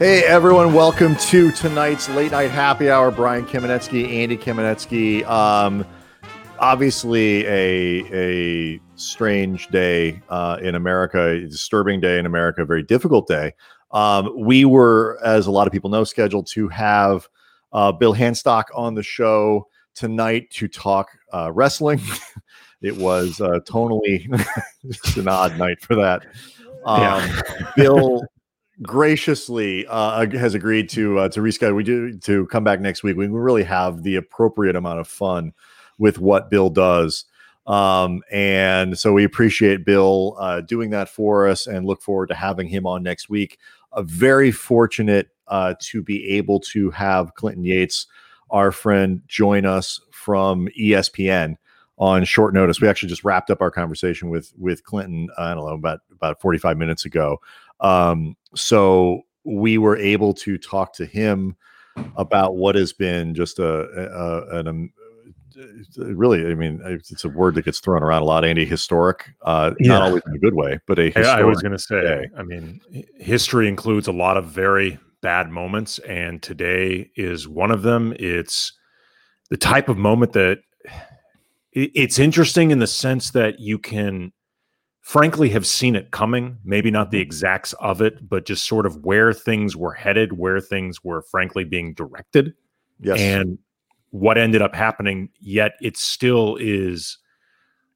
Hey everyone, welcome to tonight's late night happy hour. Brian Kamenetsky, Andy Kamenetsky. Um, obviously, a a strange day uh, in America, a disturbing day in America, a very difficult day. Um, we were, as a lot of people know, scheduled to have uh, Bill Hanstock on the show tonight to talk uh, wrestling. it was uh, tonally just an odd night for that. Um, yeah. Bill graciously uh, has agreed to uh, to reschedule. We do to come back next week. We really have the appropriate amount of fun with what Bill does. Um, and so we appreciate Bill uh, doing that for us and look forward to having him on next week. A very fortunate uh, to be able to have Clinton Yates, our friend, join us from ESPN on short notice. We actually just wrapped up our conversation with with Clinton. I don't know about about 45 minutes ago. Um, so we were able to talk to him about what has been just a, a an um, really i mean it's a word that gets thrown around a lot andy historic uh yeah. not always in a good way but a i was going to say day. i mean history includes a lot of very bad moments and today is one of them it's the type of moment that it's interesting in the sense that you can frankly have seen it coming maybe not the mm-hmm. exacts of it but just sort of where things were headed where things were frankly being directed yes and what ended up happening yet it still is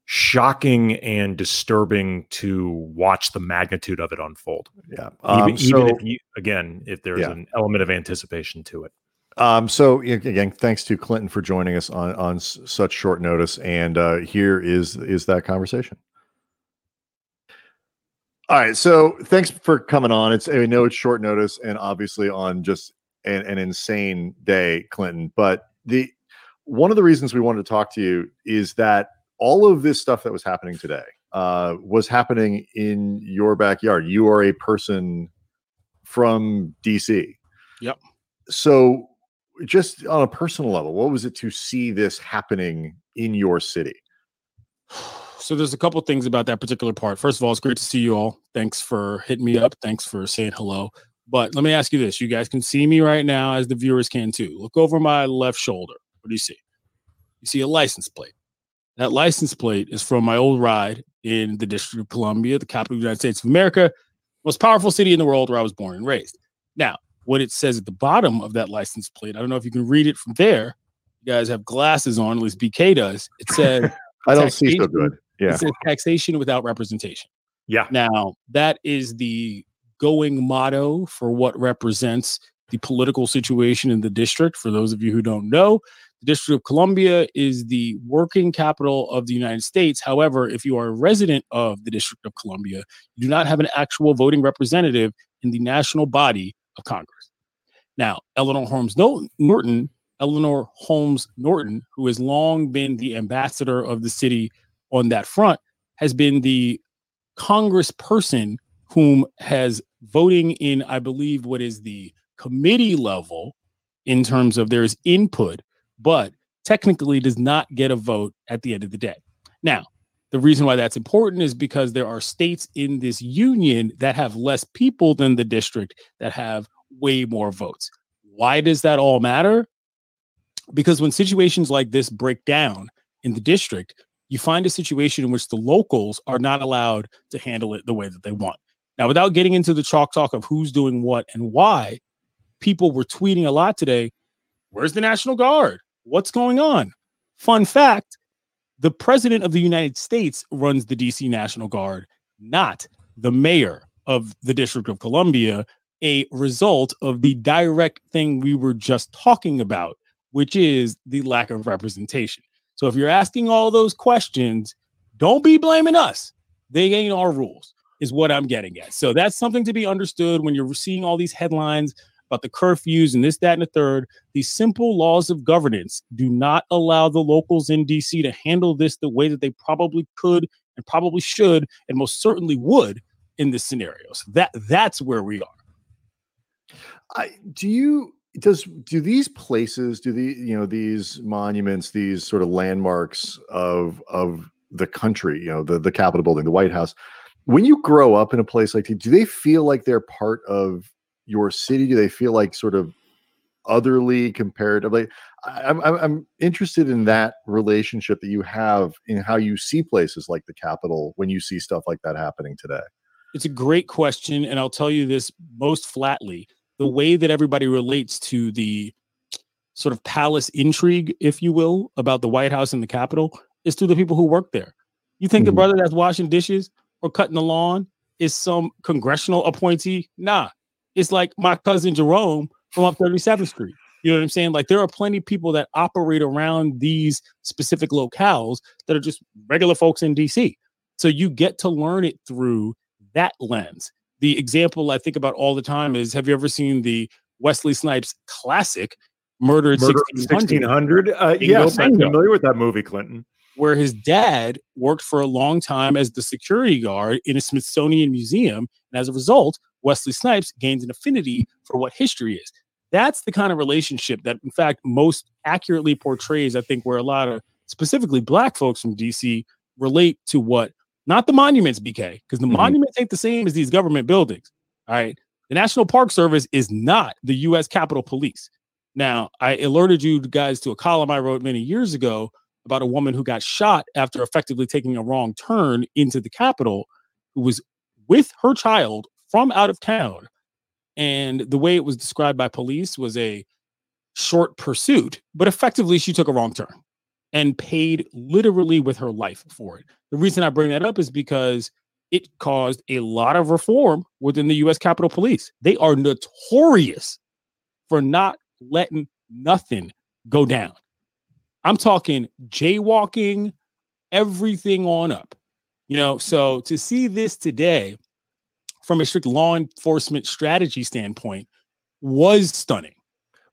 shocking and disturbing to watch the magnitude of it unfold yeah um, even, so, even, if you again if there's yeah. an element of anticipation to it um, so again, thanks to Clinton for joining us on on such short notice. And uh, here is is that conversation. All right. So thanks for coming on. It's I know it's short notice and obviously on just an, an insane day, Clinton. But the one of the reasons we wanted to talk to you is that all of this stuff that was happening today uh, was happening in your backyard. You are a person from DC. Yep. So, just on a personal level, what was it to see this happening in your city? so there's a couple things about that particular part. First of all, it's great to see you all. Thanks for hitting me up. Thanks for saying hello. But let me ask you this: you guys can see me right now, as the viewers can too. Look over my left shoulder. What do you see? You see a license plate. That license plate is from my old ride in the District of Columbia, the capital of the United States of America, most powerful city in the world where I was born and raised. Now, what it says at the bottom of that license plate, I don't know if you can read it from there. You guys have glasses on, at least BK does. It says I don't see so good. Yeah. It says taxation without representation. Yeah. Now, that is the going motto for what represents the political situation in the district. For those of you who don't know, the District of Columbia is the working capital of the United States. However, if you are a resident of the District of Columbia, you do not have an actual voting representative in the national body of Congress. Now, Eleanor Holmes Norton, Eleanor Holmes Norton, who has long been the ambassador of the city on that front has been the congressperson whom has voting in, I believe, what is the committee level in terms of there's input, but technically does not get a vote at the end of the day. Now, the reason why that's important is because there are states in this union that have less people than the district that have way more votes. Why does that all matter? Because when situations like this break down in the district, you find a situation in which the locals are not allowed to handle it the way that they want. Now, without getting into the chalk talk of who's doing what and why, people were tweeting a lot today. Where's the National Guard? What's going on? Fun fact the president of the United States runs the DC National Guard, not the mayor of the District of Columbia, a result of the direct thing we were just talking about, which is the lack of representation. So if you're asking all those questions, don't be blaming us. They ain't our rules, is what I'm getting at. So that's something to be understood when you're seeing all these headlines about the curfews and this, that, and the third. These simple laws of governance do not allow the locals in DC to handle this the way that they probably could and probably should and most certainly would in this scenario. So that that's where we are. I do you does do these places do the you know these monuments these sort of landmarks of of the country you know the the capitol building the white house when you grow up in a place like do they feel like they're part of your city? Do they feel like sort of otherly comparatively? I'm, I'm, I'm interested in that relationship that you have in how you see places like the Capitol when you see stuff like that happening today. It's a great question. And I'll tell you this most flatly the way that everybody relates to the sort of palace intrigue, if you will, about the White House and the Capitol is through the people who work there. You think mm-hmm. the brother that's washing dishes or cutting the lawn is some congressional appointee? Nah, it's like my cousin Jerome from up 37th Street. You know what I'm saying? Like there are plenty of people that operate around these specific locales that are just regular folks in DC. So you get to learn it through that lens. The example I think about all the time is have you ever seen the Wesley Snipes classic Murdered Murder 1600? 1600? Uh, yes, I'm familiar with that movie, Clinton. Where his dad worked for a long time as the security guard in a Smithsonian museum. And as a result, Wesley Snipes gains an affinity for what history is. That's the kind of relationship that, in fact, most accurately portrays, I think, where a lot of specifically black folks from DC relate to what not the monuments, BK, because the mm-hmm. monuments ain't the same as these government buildings. All right. The National Park Service is not the U.S. Capitol Police. Now, I alerted you guys to a column I wrote many years ago about a woman who got shot after effectively taking a wrong turn into the Capitol, who was with her child from out of town. And the way it was described by police was a short pursuit, but effectively she took a wrong turn and paid literally with her life for it. The reason I bring that up is because it caused a lot of reform within the US Capitol Police. They are notorious for not letting nothing go down. I'm talking jaywalking, everything on up. You know, so to see this today from a strict law enforcement strategy standpoint was stunning.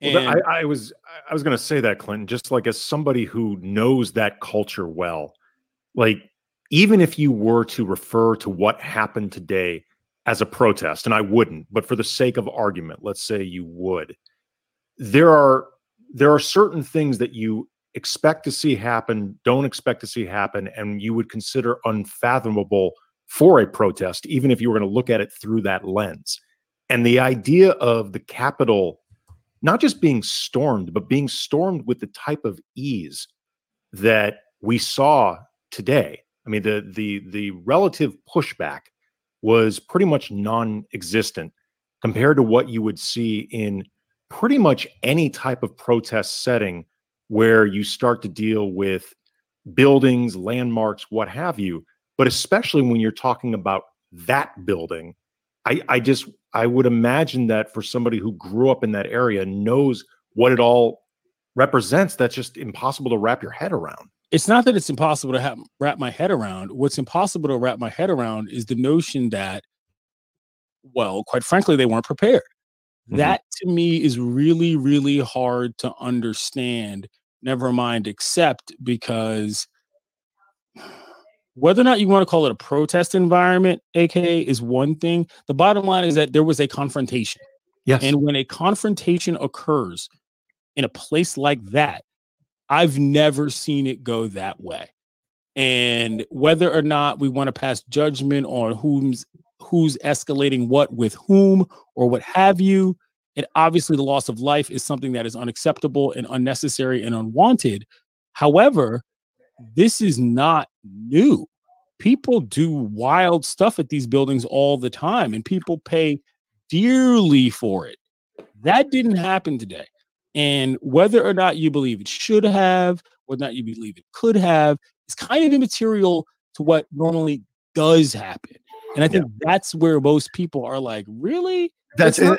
Well, I, I, was I was going to say that Clinton, just like as somebody who knows that culture well, like even if you were to refer to what happened today as a protest, and I wouldn't, but for the sake of argument, let's say you would, there are there are certain things that you expect to see happen, don't expect to see happen, and you would consider unfathomable for a protest, even if you were going to look at it through that lens. And the idea of the Capitol not just being stormed, but being stormed with the type of ease that we saw today. I mean, the the the relative pushback was pretty much non-existent compared to what you would see in pretty much any type of protest setting where you start to deal with buildings, landmarks, what have you. But especially when you're talking about that building, I, I just I would imagine that for somebody who grew up in that area knows what it all represents. That's just impossible to wrap your head around. It's not that it's impossible to have, wrap my head around. What's impossible to wrap my head around is the notion that, well, quite frankly, they weren't prepared. Mm-hmm. That to me is really, really hard to understand. Never mind, accept because whether or not you want to call it a protest environment, aka, is one thing. The bottom line is that there was a confrontation. Yes. And when a confrontation occurs in a place like that, I've never seen it go that way. And whether or not we want to pass judgment on who's who's escalating what with whom or what have you, and obviously the loss of life is something that is unacceptable and unnecessary and unwanted. However, this is not new. People do wild stuff at these buildings all the time, and people pay dearly for it. That didn't happen today. And whether or not you believe it should have, whether or not you believe it could have, is kind of immaterial to what normally does happen. And I think yeah. that's where most people are like, really? That's it.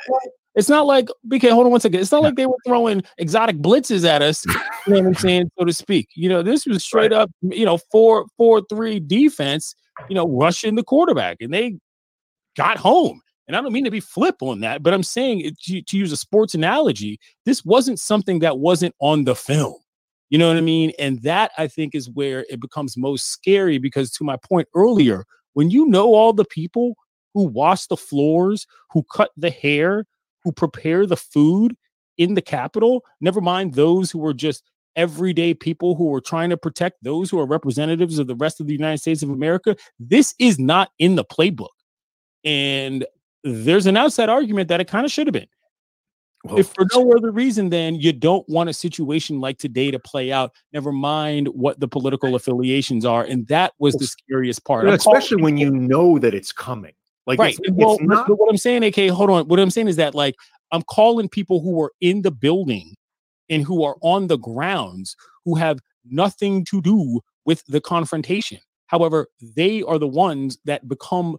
It's not like BK. Hold on one second. It's not like they were throwing exotic blitzes at us. You know what I'm saying, so to speak. You know, this was straight right. up. You know, four four three defense. You know, rushing the quarterback, and they got home. And I don't mean to be flip on that, but I'm saying it, to, to use a sports analogy. This wasn't something that wasn't on the film. You know what I mean? And that I think is where it becomes most scary because, to my point earlier, when you know all the people who wash the floors, who cut the hair, who prepare the food in the Capitol, never mind those who are just everyday people who are trying to protect those who are representatives of the rest of the United States of America. This is not in the playbook. And there's an outside argument that it kind of should have been. Well, if for no other reason than you don't want a situation like today to play out, never mind what the political affiliations are. And that was the scariest part. especially when you know that it's coming. Like, right. It's, well, it's not... what I'm saying, AK, hold on. What I'm saying is that, like, I'm calling people who are in the building and who are on the grounds who have nothing to do with the confrontation. However, they are the ones that become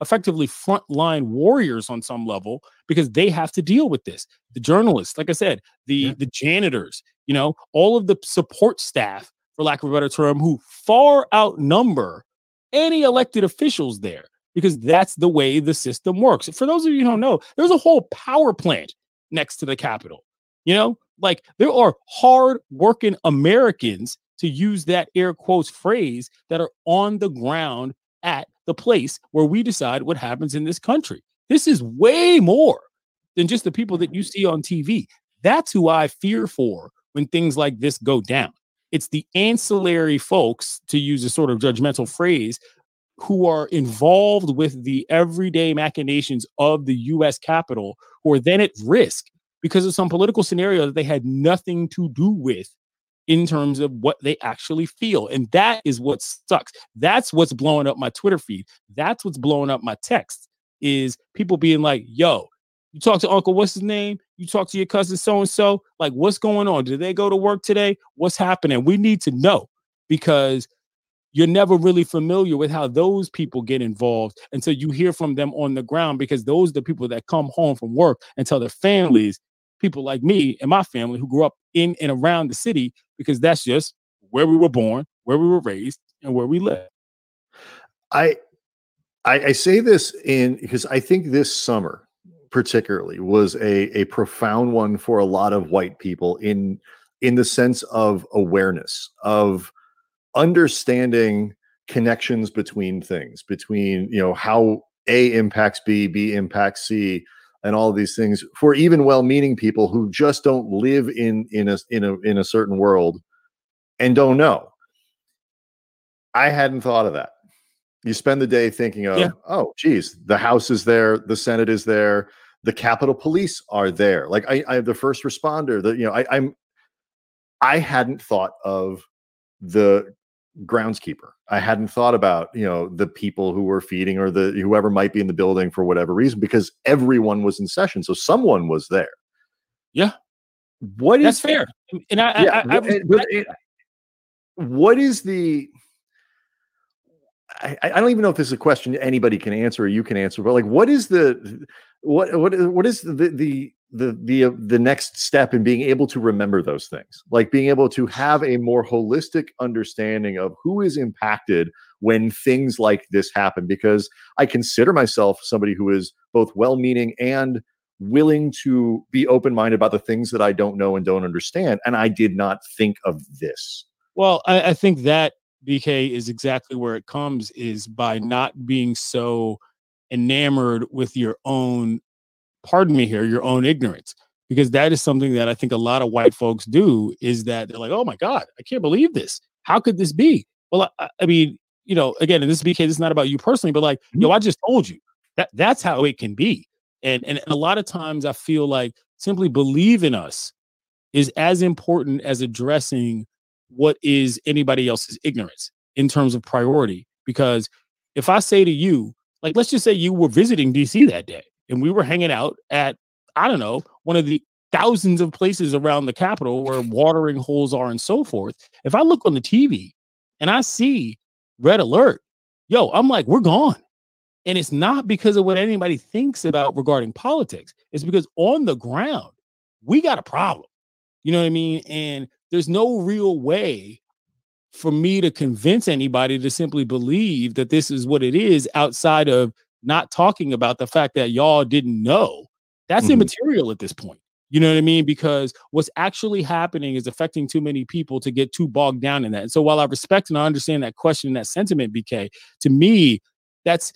effectively frontline warriors on some level because they have to deal with this. The journalists, like I said, the yeah. the janitors, you know, all of the support staff, for lack of a better term, who far outnumber any elected officials there because that's the way the system works. For those of you who don't know, there's a whole power plant next to the Capitol. You know, like there are hard working Americans to use that air quotes phrase that are on the ground at the place where we decide what happens in this country. This is way more than just the people that you see on TV. That's who I fear for when things like this go down. It's the ancillary folks, to use a sort of judgmental phrase, who are involved with the everyday machinations of the US Capitol, who are then at risk because of some political scenario that they had nothing to do with in terms of what they actually feel. And that is what sucks. That's what's blowing up my Twitter feed. That's what's blowing up my text is people being like, yo, you talk to Uncle, what's his name? You talk to your cousin so and so. Like, what's going on? Did they go to work today? What's happening? We need to know because you're never really familiar with how those people get involved until you hear from them on the ground because those are the people that come home from work and tell their families people like me and my family who grew up in and around the city because that's just where we were born, where we were raised, and where we live. I I, I say this in because I think this summer particularly was a a profound one for a lot of white people in in the sense of awareness of understanding connections between things between you know how a impacts b b impacts c and all of these things for even well-meaning people who just don't live in in a in a in a certain world and don't know. I hadn't thought of that. You spend the day thinking of, yeah. oh, geez, the House is there, the Senate is there, the Capitol Police are there. Like I, I the first responder. That you know, I, I'm. I hadn't thought of the groundskeeper. I hadn't thought about, you know, the people who were feeding or the whoever might be in the building for whatever reason because everyone was in session. So someone was there. Yeah. What That's fair. And I, yeah, I, I, eh, I, it, what is the I, I, don't even know if this is a question anybody can answer or you can answer, but like, what is the what what what is the the the the the next step in being able to remember those things like being able to have a more holistic understanding of who is impacted when things like this happen. Because i consider myself somebody who is both well-meaning and willing to be open-minded about the things that i don't know and don't understand and i did not think of this. Well i, I think that bk is exactly where it comes is by not being so enamored with your own pardon me here, your own ignorance. Because that is something that I think a lot of white folks do is that they're like, oh my God, I can't believe this. How could this be? Well, I, I mean, you know, again, in this BK, this is not about you personally, but like, mm-hmm. yo, I just told you that that's how it can be. And, and and a lot of times I feel like simply believe in us is as important as addressing what is anybody else's ignorance in terms of priority. Because if I say to you, like, let's just say you were visiting DC that day, and we were hanging out at I don't know one of the thousands of places around the Capitol where watering holes are and so forth. If I look on the TV and I see red alert, yo, I'm like, we're gone. And it's not because of what anybody thinks about regarding politics. It's because on the ground, we got a problem. You know what I mean? And there's no real way for me to convince anybody to simply believe that this is what it is outside of not talking about the fact that y'all didn't know, that's mm-hmm. immaterial at this point. You know what I mean? Because what's actually happening is affecting too many people to get too bogged down in that. And so while I respect and I understand that question and that sentiment, BK, to me, that's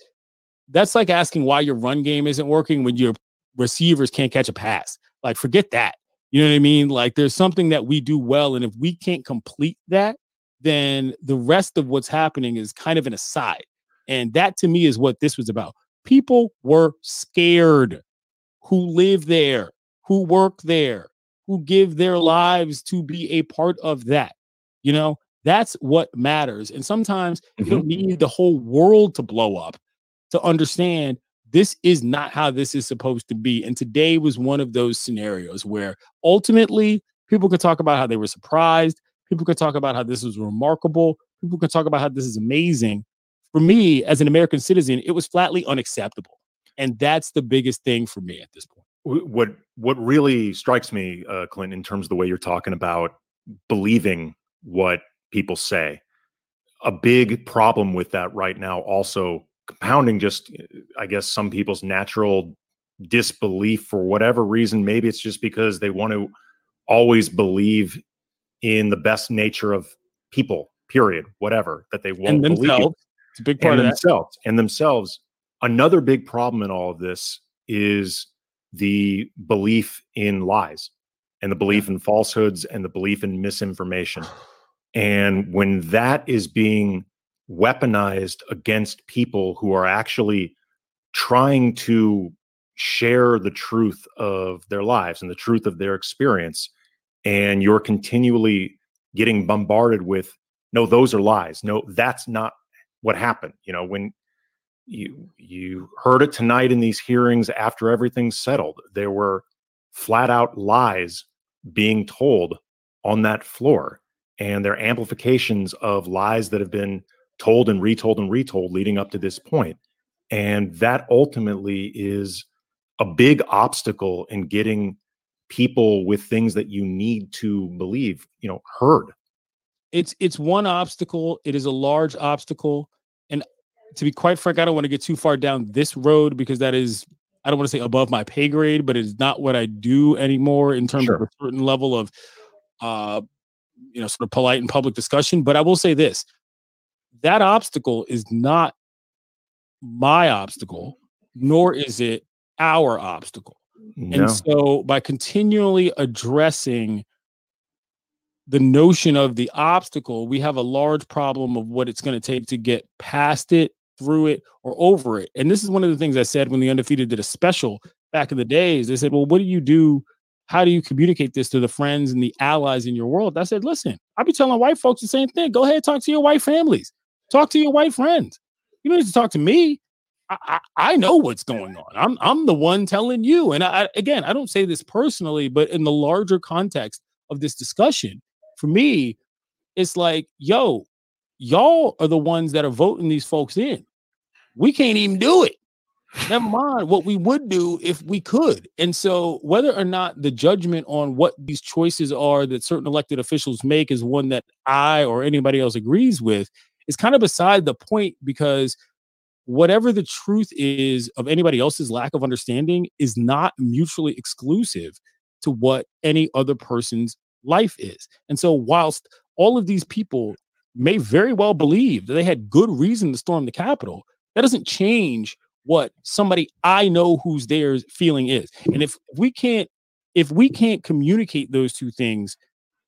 that's like asking why your run game isn't working when your receivers can't catch a pass. Like, forget that. You know what I mean? Like, there's something that we do well. And if we can't complete that, then the rest of what's happening is kind of an aside. And that to me is what this was about People were scared who live there, who work there, who give their lives to be a part of that. You know, that's what matters. And sometimes mm-hmm. you don't need the whole world to blow up to understand this is not how this is supposed to be. And today was one of those scenarios where ultimately people could talk about how they were surprised. People could talk about how this was remarkable. People could talk about how this is amazing. For me, as an American citizen, it was flatly unacceptable. And that's the biggest thing for me at this point. What what really strikes me, uh, Clint, in terms of the way you're talking about believing what people say, a big problem with that right now also compounding just i guess some people's natural disbelief for whatever reason maybe it's just because they want to always believe in the best nature of people period whatever that they won't and believe it's a big part and of themselves that. and themselves another big problem in all of this is the belief in lies and the belief in falsehoods and the belief in misinformation. And when that is being weaponized against people who are actually trying to share the truth of their lives and the truth of their experience and you're continually getting bombarded with no those are lies. No that's not what happened you know when you you heard it tonight in these hearings after everything's settled there were flat out lies being told on that floor and they're amplifications of lies that have been told and retold and retold leading up to this point. And that ultimately is a big obstacle in getting people with things that you need to believe, you know, heard. It's it's one obstacle. It is a large obstacle. And to be quite frank, I don't want to get too far down this road because that is I don't want to say above my pay grade, but it's not what I do anymore in terms sure. of a certain level of uh you know sort of polite and public discussion. But I will say this that obstacle is not my obstacle, nor is it our obstacle. No. And so by continually addressing the notion of the obstacle, we have a large problem of what it's going to take to get past it, through it, or over it. And this is one of the things I said when the undefeated did a special back in the days. They said, Well, what do you do? How do you communicate this to the friends and the allies in your world? I said, Listen, I'll be telling white folks the same thing. Go ahead, talk to your white families. Talk to your white friends. You don't need to talk to me. I, I, know what's going on. I'm I'm the one telling you. And I, again, I don't say this personally, but in the larger context of this discussion, for me, it's like, yo, y'all are the ones that are voting these folks in. We can't even do it. Never mind what we would do if we could. And so, whether or not the judgment on what these choices are that certain elected officials make is one that I or anybody else agrees with, is kind of beside the point because whatever the truth is of anybody else's lack of understanding is not mutually exclusive to what any other person's life is. And so, whilst all of these people may very well believe that they had good reason to storm the Capitol, that doesn't change what somebody I know who's there's feeling is. And if we can't, if we can't communicate those two things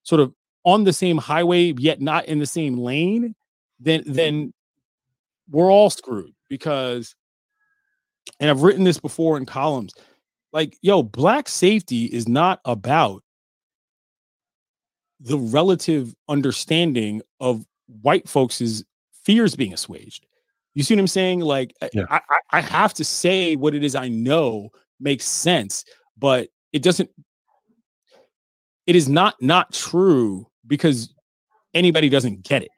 sort of on the same highway, yet not in the same lane, then then we're all screwed because and I've written this before in columns. Like, yo, black safety is not about the relative understanding of white folks' fears being assuaged. You see what I'm saying? Like, yeah. I, I have to say what it is I know makes sense, but it doesn't. It is not not true because anybody doesn't get it.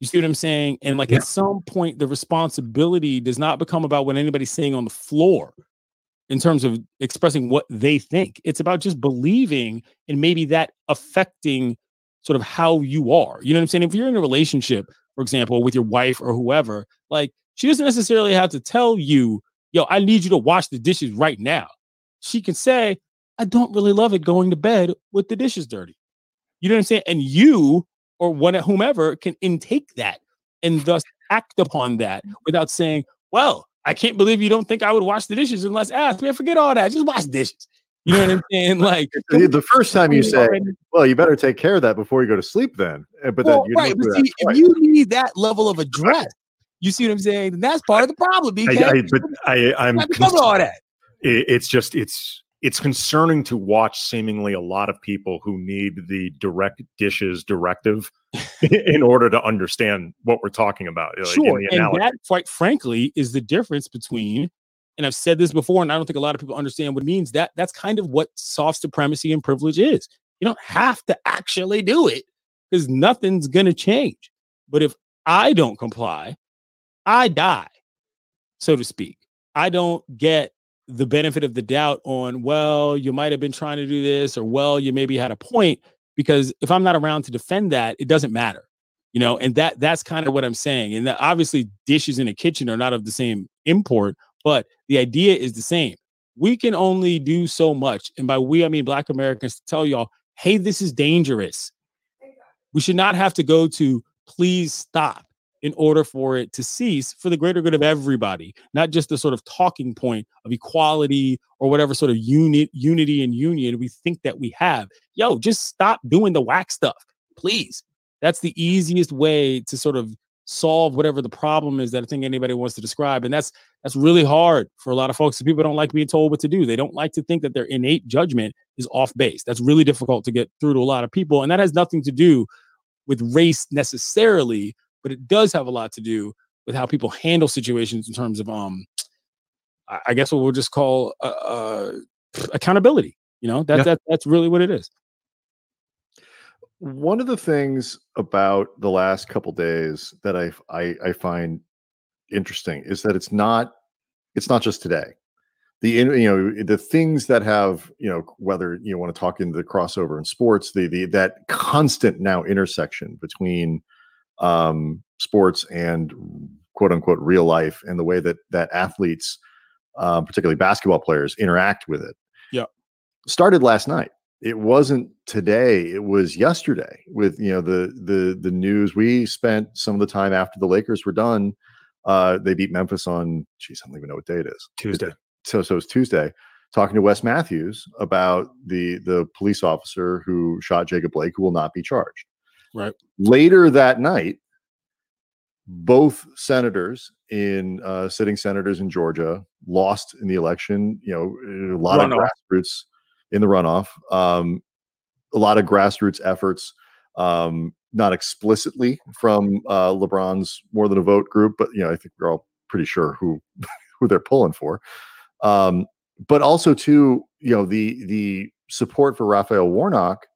You see what I'm saying? And like yeah. at some point, the responsibility does not become about what anybody's saying on the floor in terms of expressing what they think. It's about just believing and maybe that affecting sort of how you are. You know what I'm saying? If you're in a relationship, for example, with your wife or whoever, like she doesn't necessarily have to tell you, yo, I need you to wash the dishes right now. She can say, I don't really love it going to bed with the dishes dirty. You know what I'm saying? And you or one whomever can intake that and thus act upon that without saying, "Well, I can't believe you don't think I would wash the dishes unless asked." Man, forget all that. Just wash dishes. You know what I'm saying? Like the first time you say, "Well, you better take care of that before you go to sleep," then, eh, but well, then right. But see, if you need that level of address, You see what I'm saying? That's part of the problem. I, I, but I, I'm cover all that. It's just it's it's concerning to watch seemingly a lot of people who need the direct dishes directive in order to understand what we're talking about. Like sure, and that, quite frankly, is the difference between. And I've said this before, and I don't think a lot of people understand what it means. That that's kind of what soft supremacy and privilege is. You don't have to actually do it because nothing's going to change. But if I don't comply, I die, so to speak. I don't get the benefit of the doubt on, well, you might have been trying to do this, or well, you maybe had a point. Because if I'm not around to defend that, it doesn't matter. You know, and that that's kind of what I'm saying. And obviously dishes in a kitchen are not of the same import, but the idea is the same. We can only do so much. And by we, I mean black Americans to tell y'all, hey, this is dangerous. We should not have to go to please stop in order for it to cease for the greater good of everybody, not just the sort of talking point of equality or whatever sort of unit, unity and union we think that we have. Yo, just stop doing the whack stuff, please. That's the easiest way to sort of solve whatever the problem is that I think anybody wants to describe. And that's that's really hard for a lot of folks. People don't like being told what to do. They don't like to think that their innate judgment is off base. That's really difficult to get through to a lot of people. And that has nothing to do with race necessarily, but it does have a lot to do with how people handle situations in terms of um I guess what we'll just call uh, uh accountability. You know, that, yeah. that that's really what it is. One of the things about the last couple days that I, I I find interesting is that it's not it's not just today. The you know the things that have you know whether you want to talk into the crossover in sports the the that constant now intersection between um sports and quote unquote real life and the way that that athletes uh, particularly basketball players interact with it yeah. started last night it wasn't today it was yesterday with you know the the the news we spent some of the time after the lakers were done uh they beat memphis on geez i don't even know what day it is tuesday so so it's Tuesday, talking to Wes Matthews about the the police officer who shot Jacob Blake, who will not be charged. Right. Later that night, both senators in uh, sitting senators in Georgia lost in the election. You know, a lot runoff. of grassroots in the runoff. Um, a lot of grassroots efforts, um, not explicitly from uh, LeBron's more than a vote group, but you know, I think we're all pretty sure who who they're pulling for. Um, but also too, you know, the the support for Raphael Warnock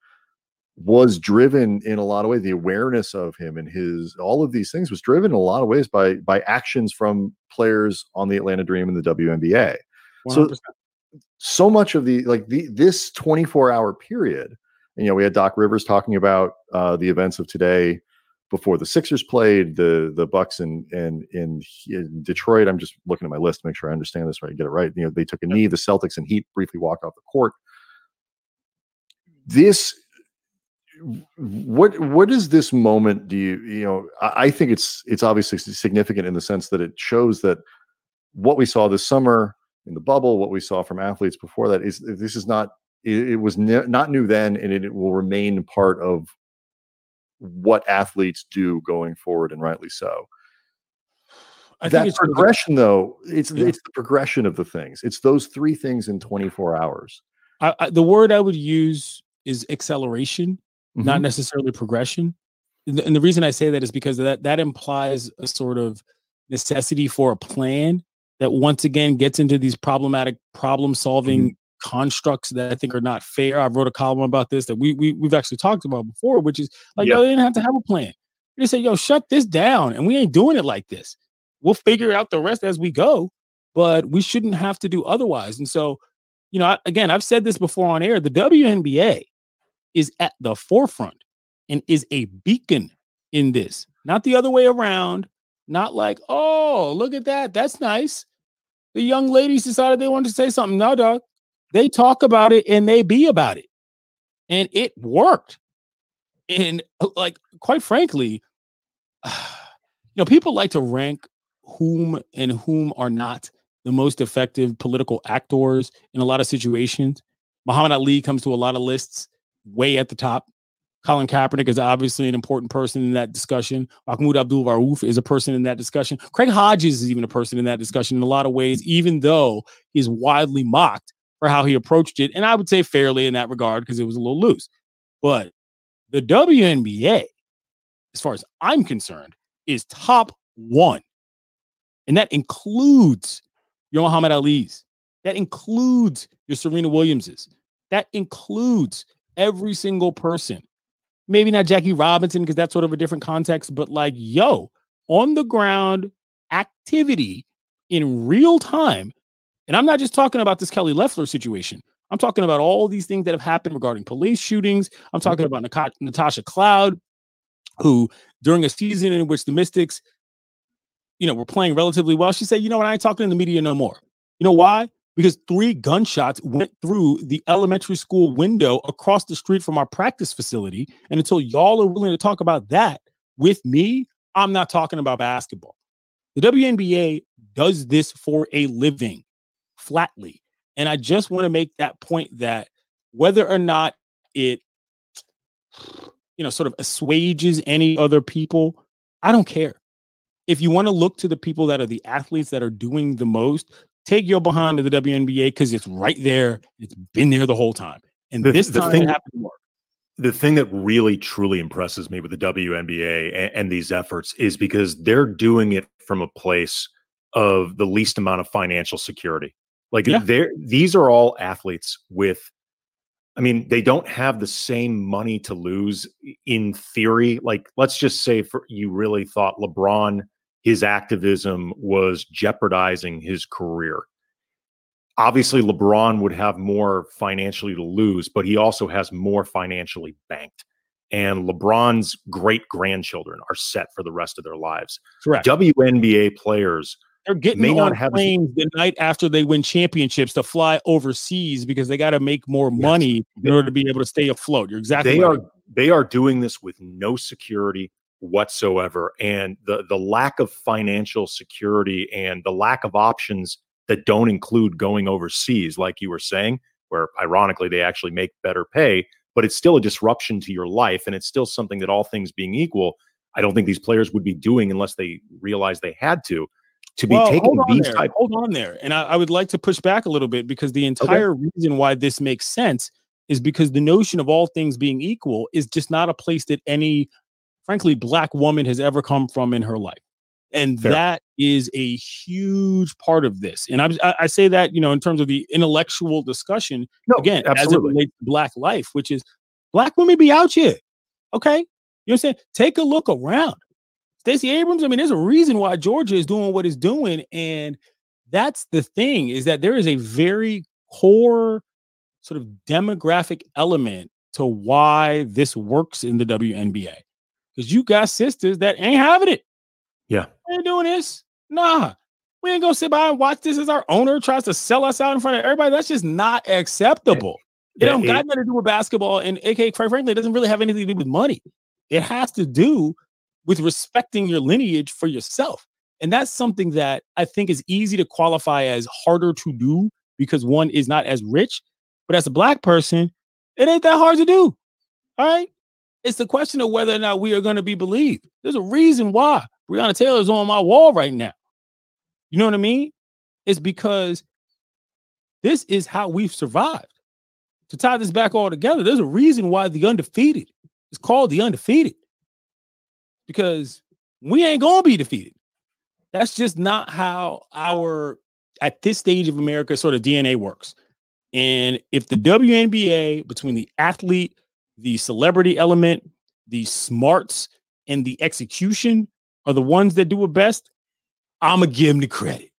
was driven in a lot of ways. The awareness of him and his all of these things was driven in a lot of ways by by actions from players on the Atlanta Dream and the WNBA. 100%. So so much of the like the this 24 hour period, and, you know, we had Doc Rivers talking about uh, the events of today before the Sixers played the the Bucks in in in, in Detroit. I'm just looking at my list to make sure I understand this right, get it right. You know, they took a knee. The Celtics and Heat briefly walked off the court. This what what is this moment do you you know I, I think it's it's obviously significant in the sense that it shows that what we saw this summer in the bubble what we saw from athletes before that is this is not it, it was ne- not new then and it, it will remain part of what athletes do going forward, and rightly so. I that progression, though, it's yeah. it's the progression of the things. It's those three things in 24 hours. I, I, the word I would use is acceleration, mm-hmm. not necessarily progression. And the, and the reason I say that is because that that implies a sort of necessity for a plan that once again gets into these problematic problem solving mm-hmm constructs that I think are not fair. I wrote a column about this that we, we we've actually talked about before, which is like, yo, they didn't have to have a plan. They say, yo, shut this down, and we ain't doing it like this. We'll figure out the rest as we go, but we shouldn't have to do otherwise. And so, you know, again, I've said this before on air. The WNBA is at the forefront and is a beacon in this, not the other way around. Not like, oh, look at that, that's nice. The young ladies decided they wanted to say something. No, dog. They talk about it and they be about it. And it worked. And uh, like, quite frankly, you know, people like to rank whom and whom are not the most effective political actors in a lot of situations. Muhammad Ali comes to a lot of lists way at the top. Colin Kaepernick is obviously an important person in that discussion. Mahmoud Abdul Rauf is a person in that discussion. Craig Hodges is even a person in that discussion in a lot of ways, even though he's widely mocked for how he approached it. And I would say fairly in that regard because it was a little loose. But the WNBA, as far as I'm concerned, is top one. And that includes your Muhammad Ali's. That includes your Serena Williams's. That includes every single person. Maybe not Jackie Robinson because that's sort of a different context, but like, yo, on the ground activity in real time. And I'm not just talking about this Kelly Loeffler situation. I'm talking about all these things that have happened regarding police shootings. I'm talking mm-hmm. about Natasha Cloud, who during a season in which the Mystics, you know, were playing relatively well, she said, "You know what? I ain't talking to the media no more." You know why? Because three gunshots went through the elementary school window across the street from our practice facility, and until y'all are willing to talk about that with me, I'm not talking about basketball. The WNBA does this for a living, flatly. And I just want to make that point that whether or not it, you know, sort of assuages any other people, I don't care. If you want to look to the people that are the athletes that are doing the most, take your behind to the WNBA because it's right there. It's been there the whole time. And the, this the time thing, it happened work. The thing that really truly impresses me with the WNBA and, and these efforts is because they're doing it from a place of the least amount of financial security. Like yeah. they're these are all athletes with I mean, they don't have the same money to lose in theory. Like, let's just say for you really thought LeBron, his activism was jeopardizing his career. Obviously, LeBron would have more financially to lose, but he also has more financially banked. And LeBron's great grandchildren are set for the rest of their lives. Correct. WNBA players they're getting may on have planes the night after they win championships to fly overseas because they got to make more yes. money in order to be able to stay afloat. You're exactly they right. are they are doing this with no security whatsoever, and the the lack of financial security and the lack of options that don't include going overseas, like you were saying, where ironically they actually make better pay, but it's still a disruption to your life, and it's still something that all things being equal. I don't think these players would be doing unless they realized they had to to be well, taking these there. type. Hold on there, and I, I, would like to push back a little bit because the entire okay. reason why this makes sense is because the notion of all things being equal is just not a place that any, frankly, black woman has ever come from in her life, and Fair. that is a huge part of this. And I, I say that you know in terms of the intellectual discussion no, again absolutely. as it relates to black life, which is black women be out here, okay. You know what I'm saying? Take a look around. Stacey Abrams, I mean, there's a reason why Georgia is doing what it's doing. And that's the thing is that there is a very core sort of demographic element to why this works in the WNBA. Because you got sisters that ain't having it. Yeah. We ain't doing this. Nah. We ain't gonna sit by and watch this as our owner tries to sell us out in front of everybody. That's just not acceptable. It, it don't got nothing to do with basketball, and AK, quite frankly, it doesn't really have anything to do with money. It has to do with respecting your lineage for yourself. And that's something that I think is easy to qualify as harder to do because one is not as rich. But as a black person, it ain't that hard to do. All right. It's the question of whether or not we are going to be believed. There's a reason why Breonna Taylor is on my wall right now. You know what I mean? It's because this is how we've survived. To tie this back all together, there's a reason why the undefeated is called the undefeated because we ain't gonna be defeated. That's just not how our at this stage of America sort of DNA works. And if the WNBA between the athlete, the celebrity element, the smarts, and the execution are the ones that do it best, I'm gonna give them the credit.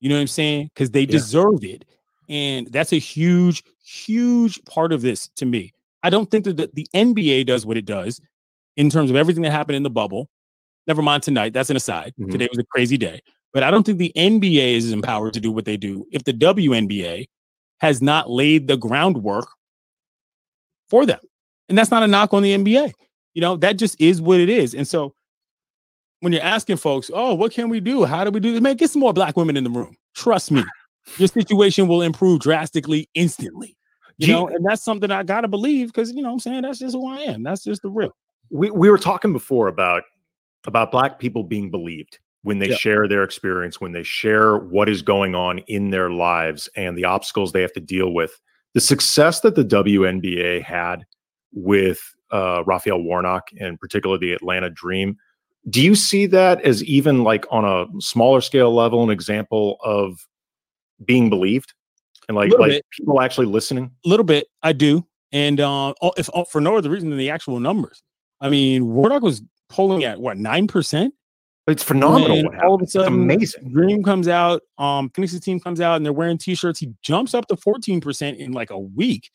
You know what I'm saying? Because they yeah. deserve it. And that's a huge, huge part of this to me. I don't think that the, the NBA does what it does in terms of everything that happened in the bubble. Never mind tonight. That's an aside. Mm-hmm. Today was a crazy day. But I don't think the NBA is empowered to do what they do if the WNBA has not laid the groundwork for them. And that's not a knock on the NBA. You know, that just is what it is. And so when you're asking folks, oh, what can we do? How do we do this? Man, get some more black women in the room. Trust me, your situation will improve drastically instantly. You know, and that's something I gotta believe because you know I'm saying that's just who I am. That's just the real. we, we were talking before about about black people being believed when they Yeah. share their experience when they share what is going on in their lives and the obstacles they have to deal with the success that the WNBA had with uh, Raphael Warnock and particularly the Atlanta Dream do you see that as even like on a smaller scale level an example of being believed and like like bit. people actually listening A little bit, I do, and uh, if for no other reason than the actual numbers. I mean, Warnock was polling at what nine percent. it's phenomenal all of a it's sudden, amazing Dream comes out, um, Phoenix's team comes out, and they're wearing t-shirts. He jumps up to 14% in like a week,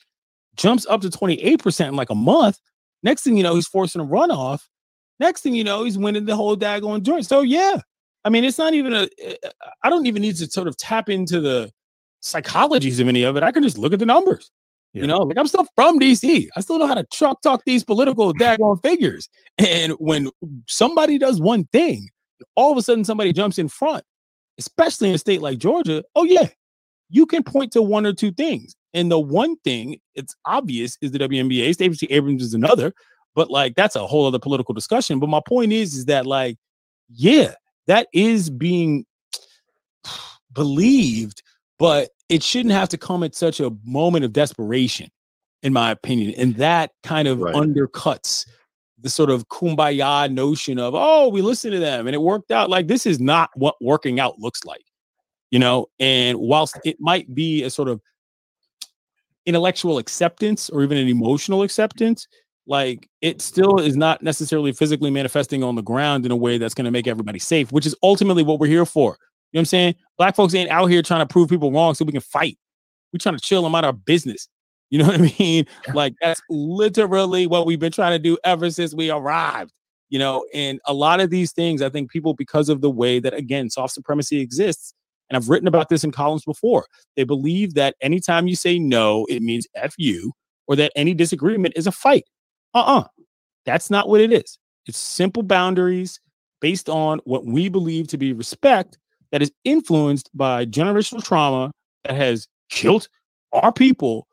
jumps up to 28% in like a month. Next thing you know, he's forcing a runoff. Next thing you know, he's winning the whole daggone joint. So yeah, I mean, it's not even a. Eh, eh, I don't even need to sort of tap into the psychologies of any of it. I can just look at the numbers. Yeah. You know, like I'm still from DC. I still know how to truck talk these political daggone figures. And when somebody does one thing, all of a sudden somebody jumps in front, especially in a state like Georgia. Oh yeah, you can point to one or two things. And the one thing it's obvious is the WNBA. Stacey Abrams is another, but like that's a whole other political discussion. But my point is, is that like, yeah, that is being believed, but it shouldn't have to come at such a moment of desperation, in my opinion. And that kind of Right. undercuts the sort of kumbaya notion of, oh, we listened to them and it worked out. Like, this is not what working out looks like, you know? And whilst it might be a sort of intellectual acceptance or even an emotional acceptance, like it still is not necessarily physically manifesting on the ground in a way that's going to make everybody safe, which is ultimately what we're here for. You know what I'm saying? Black folks ain't out here trying to prove people wrong so we can fight. We're trying to chill them out of our business. You know what I mean? Like that's literally what we've been trying to do ever since we arrived. You know, and a lot of these things, I think people, because of the way that again soft supremacy exists, and I've written about this in columns before, they believe that anytime you say no, it means F you, or that any disagreement is a fight. Uh-uh. That's not what it is. It's simple boundaries based on what we believe to be respect that is influenced by generational trauma that has killed our people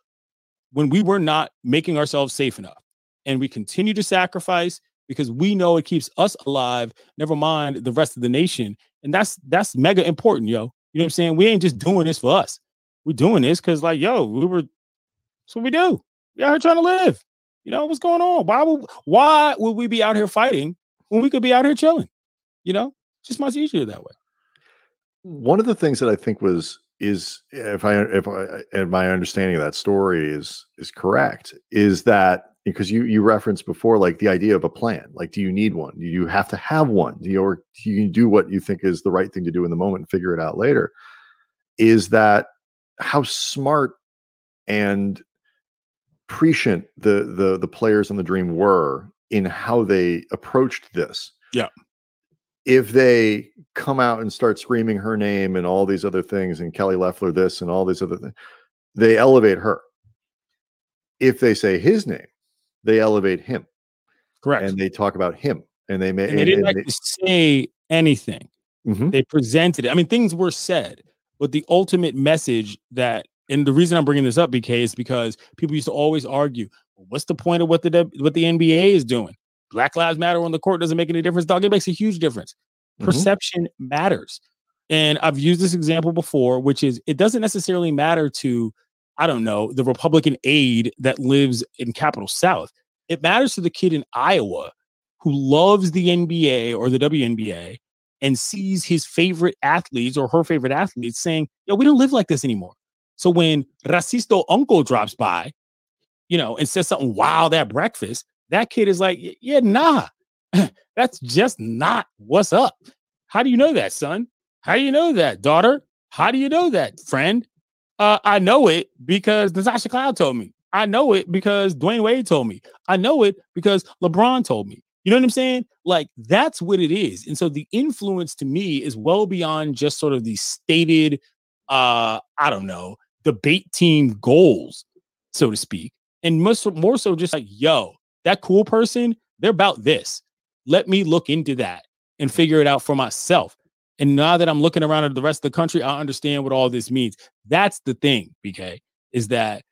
when we were not making ourselves safe enough. And we continue to sacrifice because we know it keeps us alive, never mind the rest of the nation. And that's that's mega important, yo. You know what I'm saying? We ain't just doing this for us. We're doing this because, like, yo, we were that's what we do. We out here trying to live. You know, what's going on? Why would why would we be out here fighting when we could be out here chilling? You know, just much easier that way. one of the things that I think was is if I if I and my understanding of that story is is correct is that because you you referenced before like the idea of a plan like do you need one do you have to have one do you or do you do what you think is the right thing to do in the moment and figure it out later is that how smart and prescient the the the players on the dream were in how they approached this Yeah. if they come out and start screaming her name and all these other things and Kelly Loeffler this and all these other things, they elevate her. If they say his name, they elevate him Correct. and they talk about him and they may and they didn't and to say anything. Mhm. They presented it. I mean, things were said, but the ultimate message that, and the reason I'm bringing this up, BK, is because people used to always argue, what's the point of what the what the NBA is doing? Black Lives Matter on the court doesn't make any difference. Dog, it makes a huge difference. Mhm. Perception matters, and I've used this example before, which is it doesn't necessarily matter to, I don't know, the Republican aide that lives in Capitol South. It matters to the kid in Iowa who loves the NBA or the WNBA and sees his favorite athletes or her favorite athletes saying, Yo, we don't live like this anymore. So when Racisto Uncle drops by, you know, and says something wild at breakfast, that kid is like, Yeah, nah, that's just not what's up. How do you know that, son? How do you know that, daughter? How do you know that, friend? Uh, I know it because Natasha Cloud told me. I know it because Dwyane Wade told me. I know it because LeBron told me. You know what I'm saying? Like that's what it is. And so the influence to me is well beyond just sort of the stated uh I don't know, debate team goals, so to speak. And so, more so just like, yo, that cool person, they're about this. Let me look into that and figure it out for myself. And now that I'm looking around at the rest of the country, I understand what all this means. That's the thing, BK, is that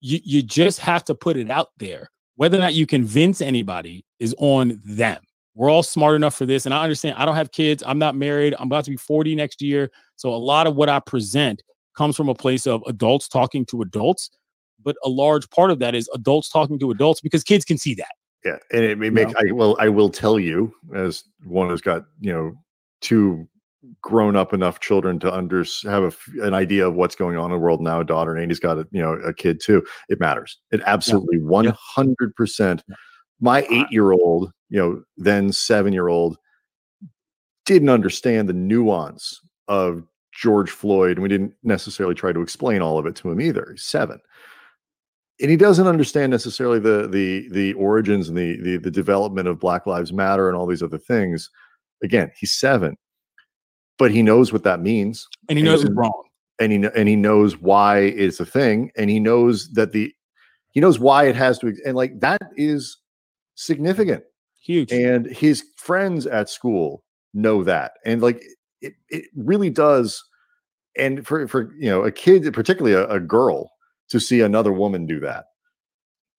you you just have to put it out there. Whether or not you convince anybody is on them. We're all smart enough for this. And I understand I don't have kids. I'm not married. I'm about to be 40 next year. So a lot of what I present comes from a place of adults talking to adults. But a large part of that is adults talking to adults because kids can see that. Yeah. And it may make, I will, I will tell you, as one who's got, you know, two grown up enough children to under have a, an idea of what's going on in the world now. A daughter and Andy's got a you know a kid too. It matters. It absolutely one hundred percent. My eight year old, you know, then seven year old, didn't understand the nuance of George Floyd, and we didn't necessarily try to explain all of it to him either. He's seven. And he doesn't understand necessarily the the the origins and the, the the development of Black Lives Matter and all these other things. Again, he's seven but he knows what that means, and he knows it's wrong, and he and he knows why it's a thing, and he knows that the he knows why it has to, and like that is significant, huge, and his friends at school know that, and like it, it really does, and for for you know a kid, particularly a, a girl, to see another woman do that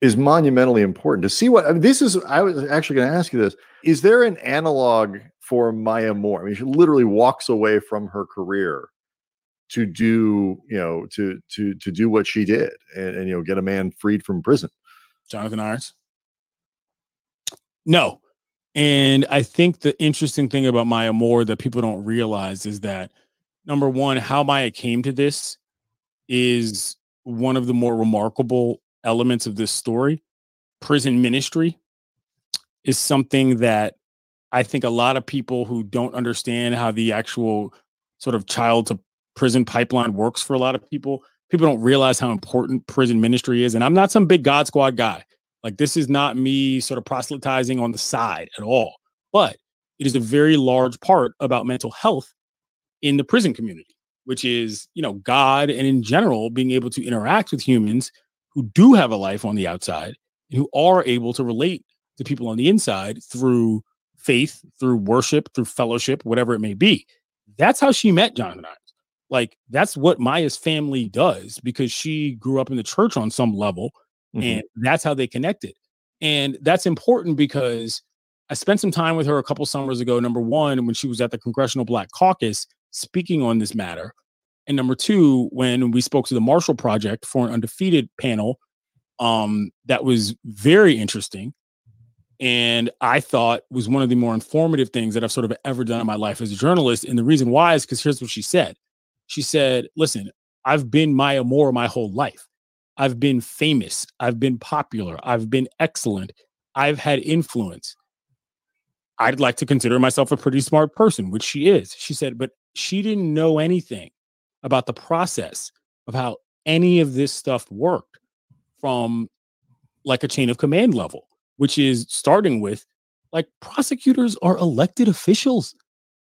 is monumentally important. To see what I mean, this is i was actually going to ask you this is there an analog for Maya Moore. I mean, she literally walks away from her career to do, you know, to to to do what she did and, and you know, get a man freed from prison. Jonathan Irons. No. And I think the interesting thing about Maya Moore that people don't realize is that number one, how Maya came to this is one of the more remarkable elements of this story. Prison ministry is something that I think a lot of people who don't understand how the actual sort of child to prison pipeline works for a lot of people, people don't realize how important prison ministry is. And I'm not some big God squad guy. Like this is not me sort of proselytizing on the side at all, but it is a very large part about mental health in the prison community, which is, you know, God and in general being able to interact with humans who do have a life on the outside and who are able to relate to people on the inside through faith, through worship, through fellowship, whatever it may be. That's how she met Jonathan Irons. Like that's what Maya's family does because she grew up in the church on some level, mm-hmm. and that's how they connected. And that's important because I spent some time with her a couple summers ago. Number one, when she was at the Congressional Black Caucus speaking on this matter. And number two, when we spoke to the Marshall Project for an undefeated panel, um, that was very interesting and I thought was one of the more informative things that I've sort of ever done in my life as a journalist. And the reason why is because here's what she said. She said, "Listen, I've been Maya Moore my whole life. I've been famous. I've been popular. I've been excellent. I've had influence. I'd like to consider myself a pretty smart person, which she is." She said, "But she didn't know anything about the process of how any of this stuff worked from like a chain of command level." Which is starting with like prosecutors are elected officials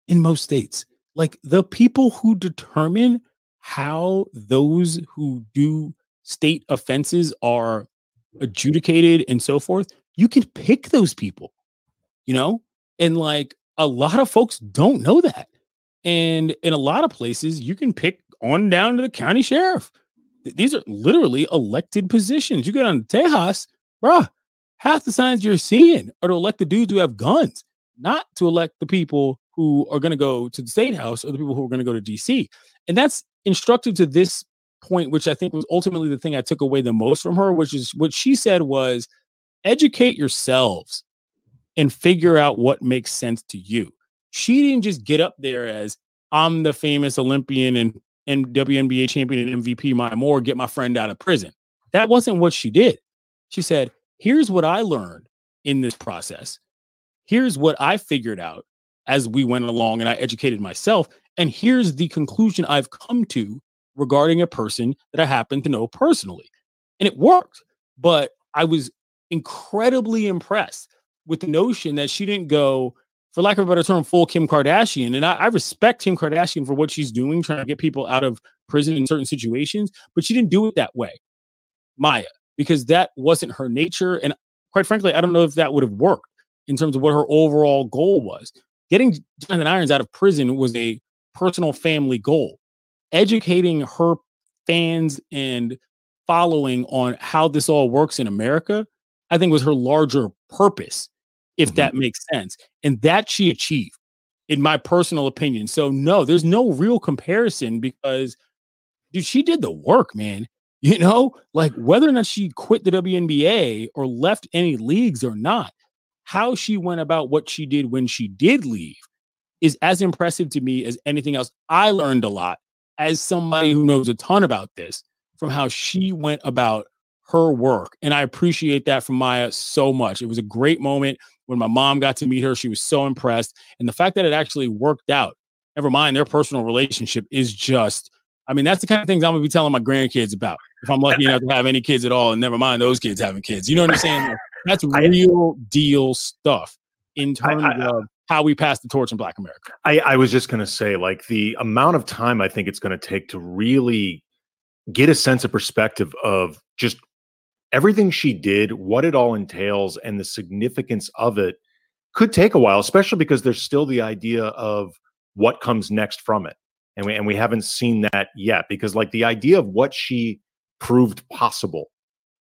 in most states. Like the people who determine how those who do state offenses are adjudicated and so forth, you can pick those people, you know? And like a lot of folks don't know that. And in a lot of places, you can pick on down to the county sheriff. These are literally elected positions. You get on Tejas, bruh, half the signs you're seeing are to elect the dudes who have guns, not to elect the people who are going to go to the state house or the people who are going to go to DC. And that's instructive to this point, which I think was ultimately the thing I took away the most from her, which is what she said was educate yourselves and figure out what makes sense to you. She didn't just get up there as I'm the famous Olympian and, and WNBA champion and MVP Maya Moore, get my friend out of prison. That wasn't what she did. She said, here's what I learned in this process. Here's what I figured out as we went along and I educated myself. And here's the conclusion I've come to regarding a person that I happen to know personally. And it worked. But I was incredibly impressed with the notion that she didn't go, for lack of a better term, full Kim Kardashian. And I, I, respect Kim Kardashian for what she's doing, trying to get people out of prison in certain situations, but she didn't do it that way. Maya, because that wasn't her nature. And quite frankly, I don't know if that would have worked in terms of what her overall goal was. Getting Jonathan Irons out of prison was a personal family goal. Educating her fans and following on how this all works in America, I think was her larger purpose, if mm-hmm. that makes sense. And that she achieved, in my personal opinion. So, no, there's no real comparison because, dude, she did the work, man. You know, like whether or not she quit the WNBA or left any leagues or not, how she went about what she did when she did leave is as impressive to me as anything else. I learned a lot as somebody who knows a ton about this from how she went about her work. And I appreciate that from Maya so much. It was a great moment when my mom got to meet her. She was so impressed. And the fact that it actually worked out, never mind their personal relationship, is just, I mean, that's the kind of things I'm gonna be telling my grandkids about if I'm lucky enough to have any kids at all. And never mind those kids having kids. You know what I'm saying? That's real deal stuff in terms I, I, of how we pass the torch in Black America. I, I was just gonna say, like the amount of time I think it's gonna take to really get a sense of perspective of just everything she did, what it all entails, and the significance of it could take a while, especially because there's still the idea of what comes next from it. And we, and we haven't seen that yet because like the idea of what she proved possible.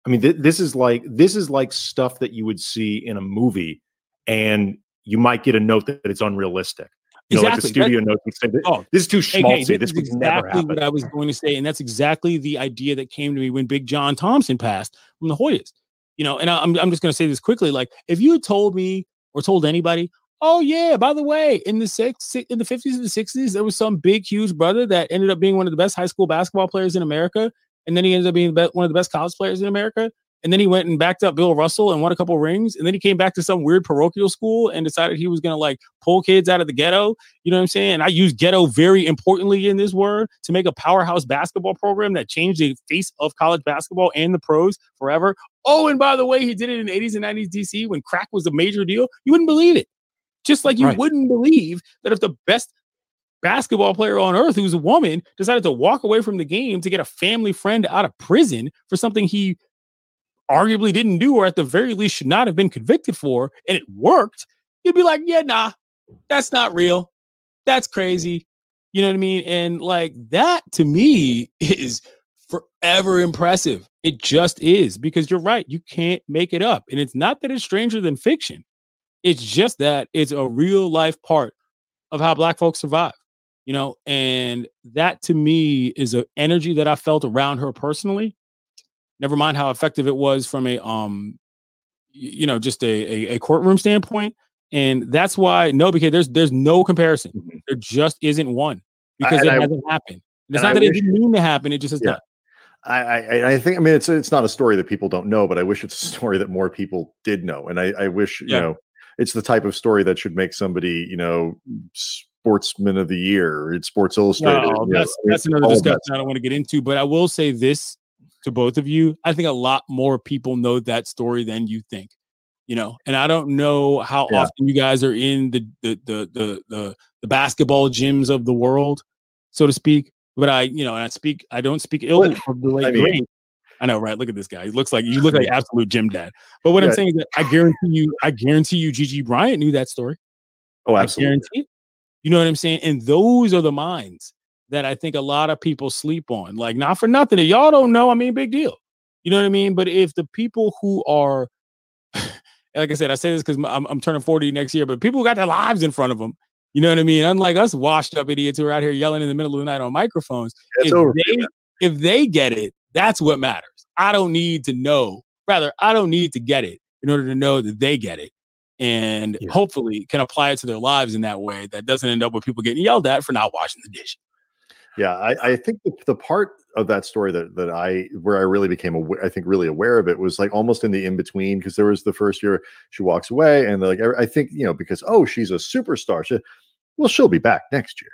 I mean, th- this is like this is like stuff that you would see in a movie, and you might get a note that it's unrealistic. You exactly. know, like the studio note would say, "Oh, this is too schmaltzy. Hey, this, this would exactly never happen." What I was going to say, and that's exactly the idea that came to me when Big John Thompson passed from the Hoyas. You know, and I'm I'm just going to say this quickly. Like, if you had told me or told anybody, "Oh yeah, by the way, in the six in the 50s and the 60s, there was some big huge brother that ended up being one of the best high school basketball players in America, and then he ended up being one of the best college players in America," And then he went and backed up Bill Russell and won a couple rings. And then he came back to some weird parochial school and decided he was going to like pull kids out of the ghetto. You know what I'm saying? And I use ghetto very importantly in this word to make a powerhouse basketball program that changed the face of college basketball and the pros forever. Oh, and by the way, he did it in the 80s and 90s DC when crack was a major deal. You wouldn't believe it. Just like you right. wouldn't believe that if the best basketball player on earth who's a woman decided to walk away from the game to get a family friend out of prison for something he arguably didn't do, or at the very least should not have been convicted for, and it worked, you'd be like, yeah, nah, that's not real. That's crazy. You know what I mean? And like that to me is forever impressive. It just is because you're right. You can't make it up. And it's not that it's stranger than fiction. It's just that it's a real life part of how black folks survive, you know, and that to me is an energy that I felt around her personally Never mind how effective it was from a um, you know, just a, a, a courtroom standpoint. And that's why no, because there's there's no comparison. Mm-hmm. There just isn't one because it I, hasn't happened. It's not I that wish, it didn't mean to happen. It just has yeah. not. I, I, I think I mean it's it's not a story that people don't know, but I wish it's a story that more people did know. And I, I wish yeah. you know it's the type of story that should make somebody you know sportsman of the year. It's Sports Illustrated. No, that's, know, that's another discussion I don't want to get into. But I will say this: to both of you. I think a lot more people know that story than you think. You know, and I don't know how yeah. often you guys are in the the, the the the the basketball gyms of the world, so to speak. But I, you know, I speak. I don't speak ill of the late I mean, great. I know, right? Look at this guy. He looks like you look like absolute gym dad. But what yeah. I'm saying is that I guarantee you, I guarantee you, Gigi Bryant knew that story. Oh, absolutely. I guarantee. It. You know what I'm saying? And those are the minds that I think a lot of people sleep on. Like, not for nothing. If y'all don't know, I mean, big deal. You know what I mean? But if the people who are, like I said, I say this because I'm, I'm turning 40 next year, but people who got their lives in front of them, you know what I mean? Unlike us washed up idiots who are out here yelling in the middle of the night on microphones. If they, if they get it, that's what matters. I don't need to know. Rather, I don't need to get it in order to know that they get it and yeah. hopefully can apply it to their lives in that way that doesn't end up with people getting yelled at for not washing the dish. Yeah, I, I think the, part of that story that that I where I really became aware, I think really aware of it was like almost in the in between because there was the first year she walks away and like I think you know because oh she's a superstar, she, well she'll be back next year.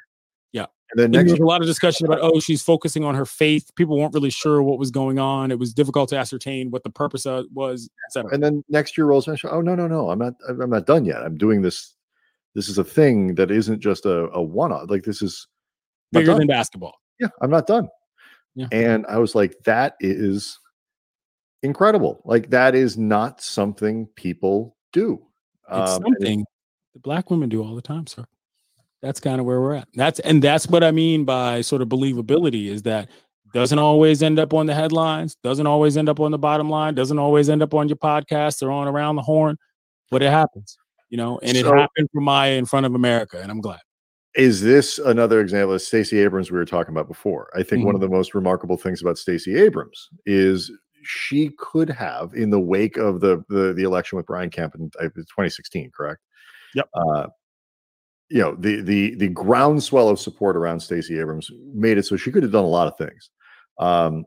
Yeah, and then and there was a lot of discussion about oh she's focusing on her faith. People weren't really sure what was going on. It was difficult to ascertain what the purpose of was, etc. And then next year rolls around. Oh no no no, I'm not I'm not done yet. I'm doing this. This is a thing that isn't just a, a one off. Like this is bigger than basketball. Yeah, I'm not done. Yeah. And I was like, that is incredible. Like that is not something people do. It's um, something the black women do all the time, sir. That's kind of where we're at. That's and that's what I mean by sort of believability is that doesn't always end up on the headlines, doesn't always end up on the bottom line, doesn't always end up on your podcast or on around the horn, but it happens, you know, and so, it happened for Maya in front of America, and I'm glad. Is this another example of Stacey Abrams we were talking about before? I think mm-hmm. one of the most remarkable things about Stacey Abrams is she could have, in the wake of the the, the election with Brian Kemp in 2016, correct? Yep. Uh, you know the the the groundswell of support around Stacey Abrams made it so she could have done a lot of things. Um,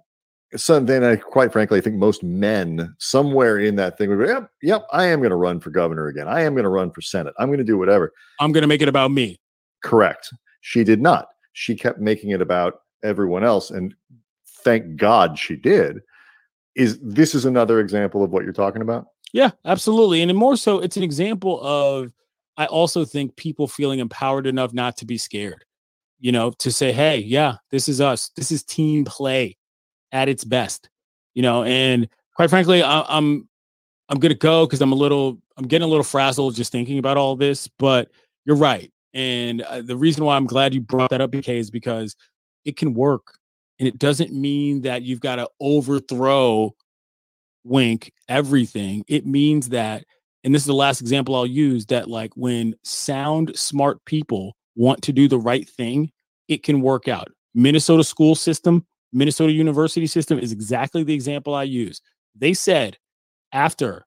something I quite frankly I think most men somewhere in that thing would go, yep, yep, I am going to run for governor again. I am going to run for senate. I'm going to do whatever. I'm going to make it about me. Correct. She did not. She kept making it about everyone else, and thank God she did. Is this is another example of what you're talking about? Yeah, absolutely. And more so, it's an example of I also think people feeling empowered enough not to be scared you know, to say, hey, yeah, this is us. This is team play at its best, you know. And quite frankly, I, I'm, I'm gonna go because I'm a little I'm getting a little frazzled just thinking about all this. But you're right, and uh, the reason why I'm glad you brought that up, BK, is because it can work, and it doesn't mean that you've got to overthrow wink everything. It means that, and this is the last example I'll use that like when sound smart people want to do the right thing, it can work out. Minnesota school system, Minnesota university system is exactly the example I use. They said after,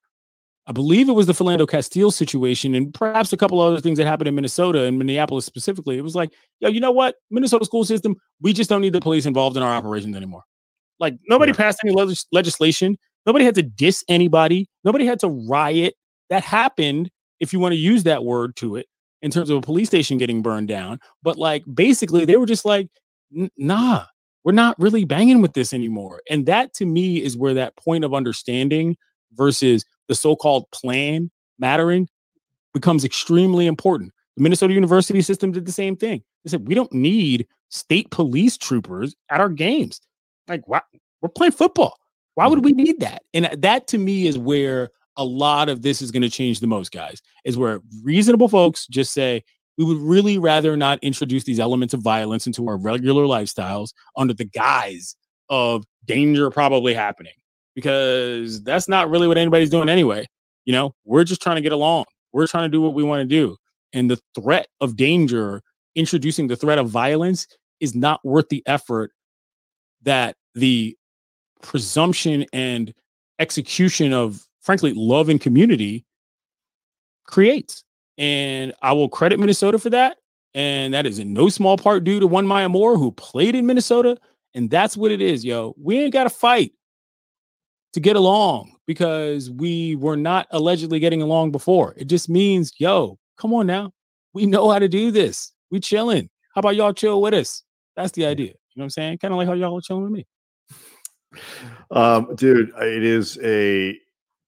I believe it was the Philando Castile situation and perhaps a couple other things that happened in Minnesota and Minneapolis specifically. It was like, yo, you know what? Minnesota school system, we just don't need the police involved in our operations anymore. Like nobody yeah. passed any legislation. Nobody had to diss anybody. Nobody had to riot. That happened, if you want to use that word to it, in terms of a police station getting burned down. But like basically, they were just like, nah, we're not really banging with this anymore. And that to me is where that point of understanding versus the so called plan mattering becomes extremely important. The Minnesota University system did the same thing. They said, we don't need state police troopers at our games. Like, why? We're playing football. Why would mm-hmm. we need that? And uh, that to me is where a lot of this is going to change the most, guys, is where reasonable folks just say, we would really rather not introduce these elements of violence into our regular lifestyles under the guise of danger probably happening because that's not really what anybody's doing anyway. You know, we're just trying to get along. We're trying to do what we want to do. And the threat of danger, introducing the threat of violence, is not worth the effort that the presumption and execution of frankly, love and community creates. And I will credit Minnesota for that. And that is in no small part due to one Maya Moore who played in Minnesota. And that's what it is, yo. We ain't got to fight to get along because we were not allegedly getting along before. It just means, yo, come on now. We know how to do this. We chilling. How about y'all chill with us? That's the idea. You know what I'm saying? Kind of like how y'all are chilling with me. Um, dude, it is a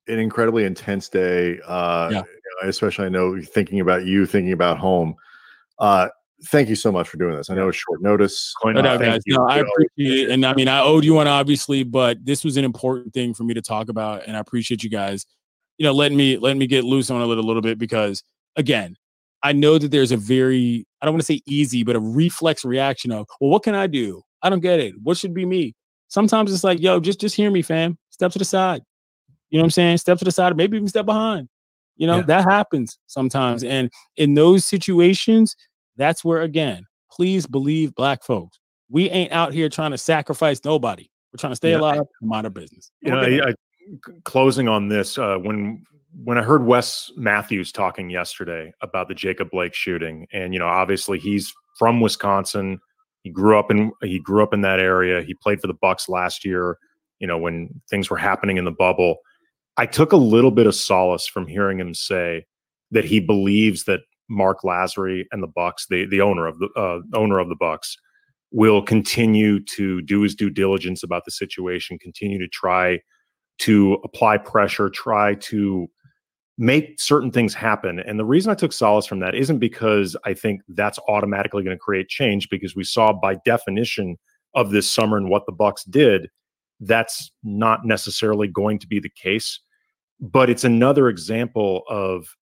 an incredibly intense day. Uh, yeah. Especially, I know thinking about you, thinking about home. Uh, thank you so much for doing this. I know it's short notice. No, uh, guys. No, I appreciate it. And I mean, I owed you one, obviously, but this was an important thing for me to talk about. And I appreciate you guys, you know, letting me, letting me get loose on it a little, little bit because, again, I know that there's a very, I don't want to say easy, but a reflex reaction of, well, what can I do? I don't get it. What should be me? Sometimes it's like, yo, just, just hear me, fam. Step to the side. You know what I'm saying? Step to the side, maybe even step behind. You know, yeah. that happens sometimes. And in those situations, that's where, again, please believe black folks. We ain't out here trying to sacrifice nobody. We're trying to stay yeah. alive, mind our business. You know, I, I, closing on this, uh, when when I heard Wes Matthews talking yesterday about the Jacob Blake shooting, and you know, obviously he's from Wisconsin. He grew up in he grew up in that area. He played for the Bucks last year. You know, when things were happening in the bubble. I took a little bit of solace from hearing him say that he believes that Mark Lasry and the Bucks, the the owner of the uh, owner of the Bucks, will continue to do his due diligence about the situation, continue to try to apply pressure, try to make certain things happen. And the reason I took solace from that isn't because I think that's automatically going to create change, because we saw by definition of this summer and what the Bucks did, that's not necessarily going to be the case but it's another example of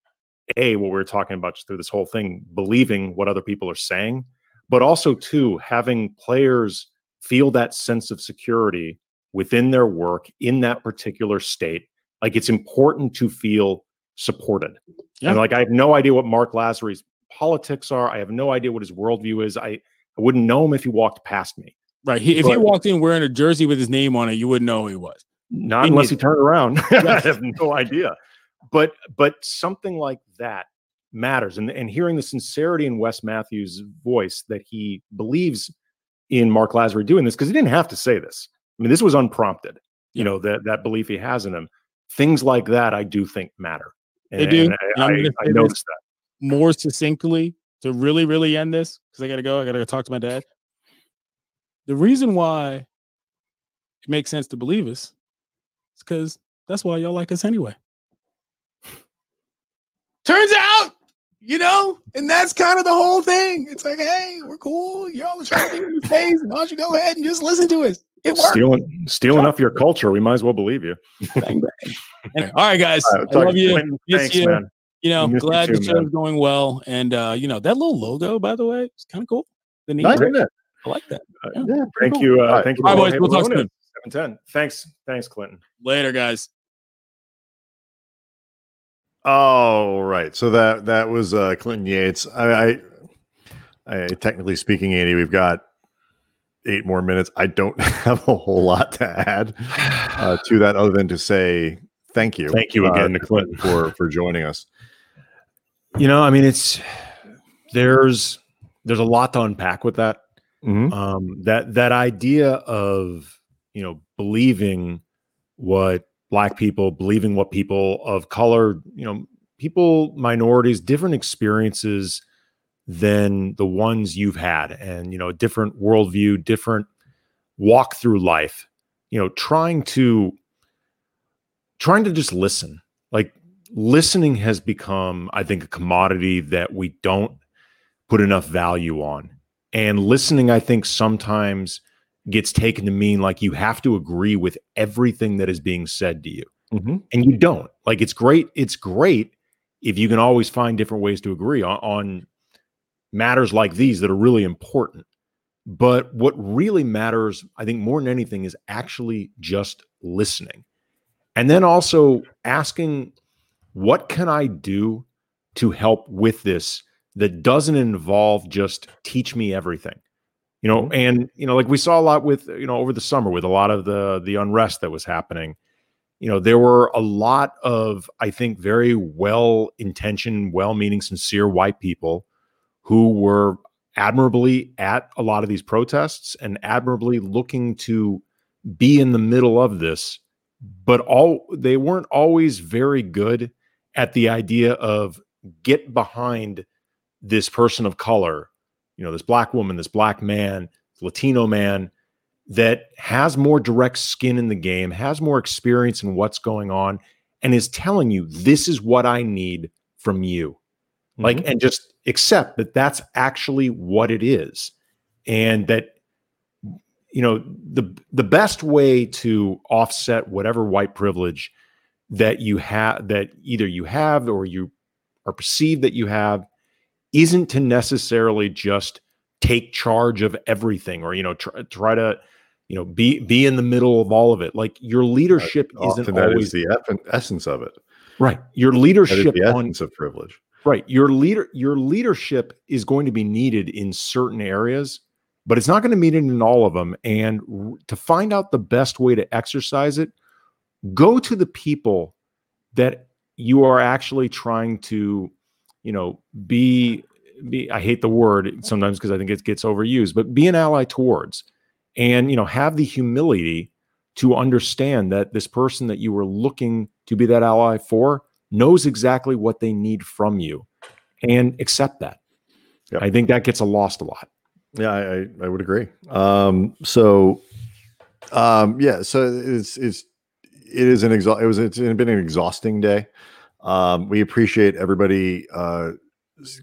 a what we are talking about through this whole thing believing what other people are saying but also too having players feel that sense of security within their work in that particular state. Like it's important to feel supported. Yeah. And like I have no idea what Mark Lasry's politics are. I have no idea what his worldview is. I, I wouldn't know him if he walked past me. Right. He, if he walked in wearing a jersey with his name on it, you wouldn't know who he was. Not unless he neither. turned around. I have no idea. But but something like that matters. And and hearing the sincerity in Wes Matthews' voice that he believes in Mark Lasry doing this, because he didn't have to say this. I mean, this was unprompted. You Yeah. know, that that belief he has in him. Things like that I do think matter. They do. and And I, I, I noticed that. More succinctly, to really, really end this, because I gotta go. I gotta go talk to my dad. The reason why it makes sense to believe us is because that's why y'all like us anyway. Turns out, you know, and that's kind of the whole thing. It's like, hey, we're cool. Y'all are trying to get in the face. Why don't you go ahead and just listen to us? It works. Stealing stealing up your culture, we might as well believe you. Bang, bang. Anyway, all right, guys. All right, I love to you. Clinton, thanks, you. man. You know, Miss you glad the too, show's man. going well. And uh, you know, that little logo, by the way, it's kind of cool. The neat Nice, isn't it? I like that. Uh, Yeah, Yeah, Thank cool. you. Uh, All right. Thank you. All right, boys, we'll talk Bologna. Soon. 710. Thanks. Thanks, Clinton. Later, guys. All right. So that that was uh, Clinton Yates. I, I, I technically speaking, Andy, we've got eight more minutes. I don't have a whole lot to add uh, to that, other than to say thank you. Thank you uh, again to Clinton. for for joining us. You know, I mean, it's there's there's a lot to unpack with that. Mhm. Um, that that idea of you know believing what black people believing what people of color, you know, people minorities, different experiences than the ones you've had, and you know, different worldview, different walk through life. You know, trying to trying to just listen, like listening has become, I think, a commodity that we don't put enough value on. And listening, I think, sometimes gets taken to mean like you have to agree with everything that is being said to you. Mhm. And you don't. Like it's great. It's great if you can always find different ways to agree on, on matters like these that are really important. But what really matters, I think, more than anything, is actually just listening. And then also asking, what can I do to help with this that doesn't involve just teach me everything? You know, mm-hmm. and you know, like we saw a lot with, you know, over the summer with a lot of the the unrest that was happening. You know, there were a lot of, I think, very well intentioned, well meaning, sincere white people who were admirably at a lot of these protests and admirably looking to be in the middle of this but all they weren't always very good at the idea of get behind this person of color you know this black woman this black man latino man that has more direct skin in the game has more experience in what's going on and is telling you this is what i need from you like Mhm. and just accept that that's actually what it is and that you know the the best way to offset whatever white privilege that you have that either you have or you are perceived that you have isn't to necessarily just take charge of everything or you know try, try to you know be be in the middle of all of it like your leadership isn't Often that always is the essence of it. right your leadership the on essence of privilege. Right. Your leader your leadership is going to be needed in certain areas, but it's not going to be it in all of them. And r- to find out the best way to exercise it, go to the people that you are actually trying to, you know, be be I hate the word sometimes because I think it gets overused, but be an ally towards and you know have the humility to understand that this person that you were looking to be that ally for knows exactly what they need from you and accept that. Yep. I think that gets a lost a lot. Yeah, I, I, would agree. Um, so, um, yeah, so it's it's it is an exa- it was it's been an exhausting day. Um, we appreciate everybody uh,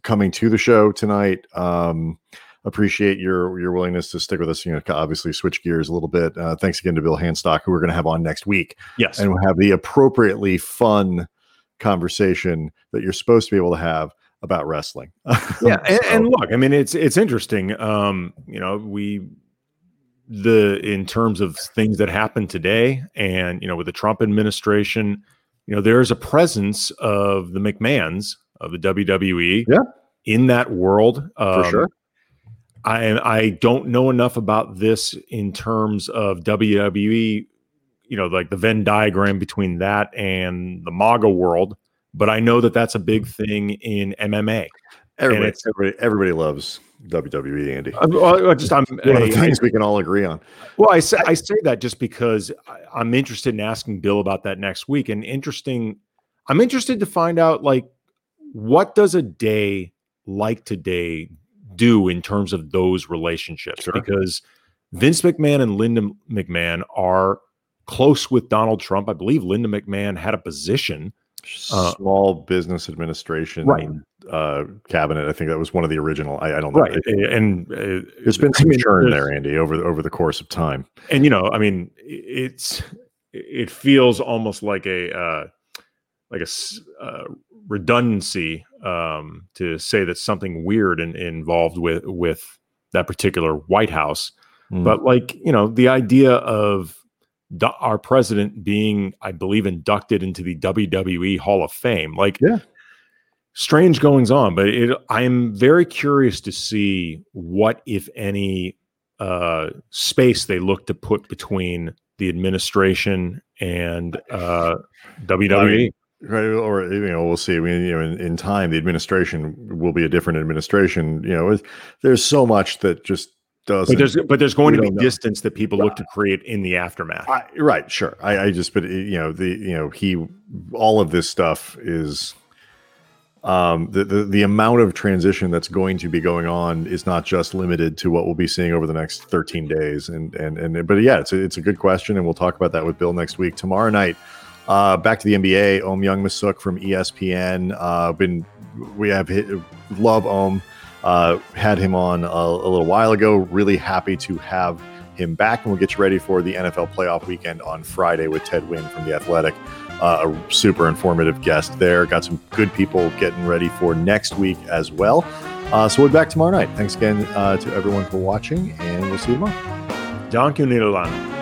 coming to the show tonight. Um, appreciate your your willingness to stick with us. You know, obviously switch gears a little bit. Uh, thanks again to Bill Hanstock, who we're going to have on next week, Yes. and we'll have the appropriately fun conversation that you're supposed to be able to have about wrestling. yeah and, and look i mean it's it's interesting um you know we the in terms of things that happened today, and you know, with the Trump administration, you know, there is a presence of the McMahons of the WWE, yeah. in that world for Um, sure. I I don't know enough about this in terms of WWE, you know, like the Venn diagram between that and the MAGA world, but I know that that's a big thing in MMA. Everybody, everybody, everybody loves WWE, Andy. I, well, I just I'm One of the I- things we can all agree on. well, I say I say that just because I, I'm interested in asking Bill about that next week, and interesting. I'm interested to find out like what does a day like today do in terms of those relationships Sure. because Vince McMahon and Linda McMahon are close with Donald Trump. I believe Linda McMahon had a position. Uh, Small business administration Right. Uh, cabinet. I think that was one of the original. I, I don't know. It- and uh, There's been I some mean, churn there, Andy, over the, over the course of time. and you know i mean it's it feels almost like a uh like a uh, redundancy um to say that something weird in, involved with with that particular white house Mm. but like you know the idea of do- our president being i believe inducted into the wwe hall of fame like Yeah. Strange goings on but it i'm very curious to see what if any uh space they look to put between the administration and uh wwe Right, or you know, we'll see. I mean, you know, in, in time, the administration will be a different administration. You know, there's so much that just doesn't. but there's but there's going to be know. distance that people look to create in the aftermath I, right, sure. I, I just, but you know, the you know, he, all of this stuff is, um, the, the the amount of transition that's going to be going on is not just limited to what we'll be seeing over the next 13 days. And and and, but yeah, it's a, it's a good question, and we'll talk about that with Bill next week. Tomorrow night, uh, back to the NBA. Ohm Youngmisuk from ESPN. Uh, been we have hit, love Ohm. Uh, had him on a, a little while ago. Really happy to have him back, and we'll get you ready for the NFL playoff weekend on Friday with Ted Nguyen from the Athletic. Uh, a super informative guest there. Got some good people getting ready for next week as well. Uh, so we'll be back tomorrow night. Thanks again uh, to everyone for watching, and we'll see you tomorrow. John Cunilan.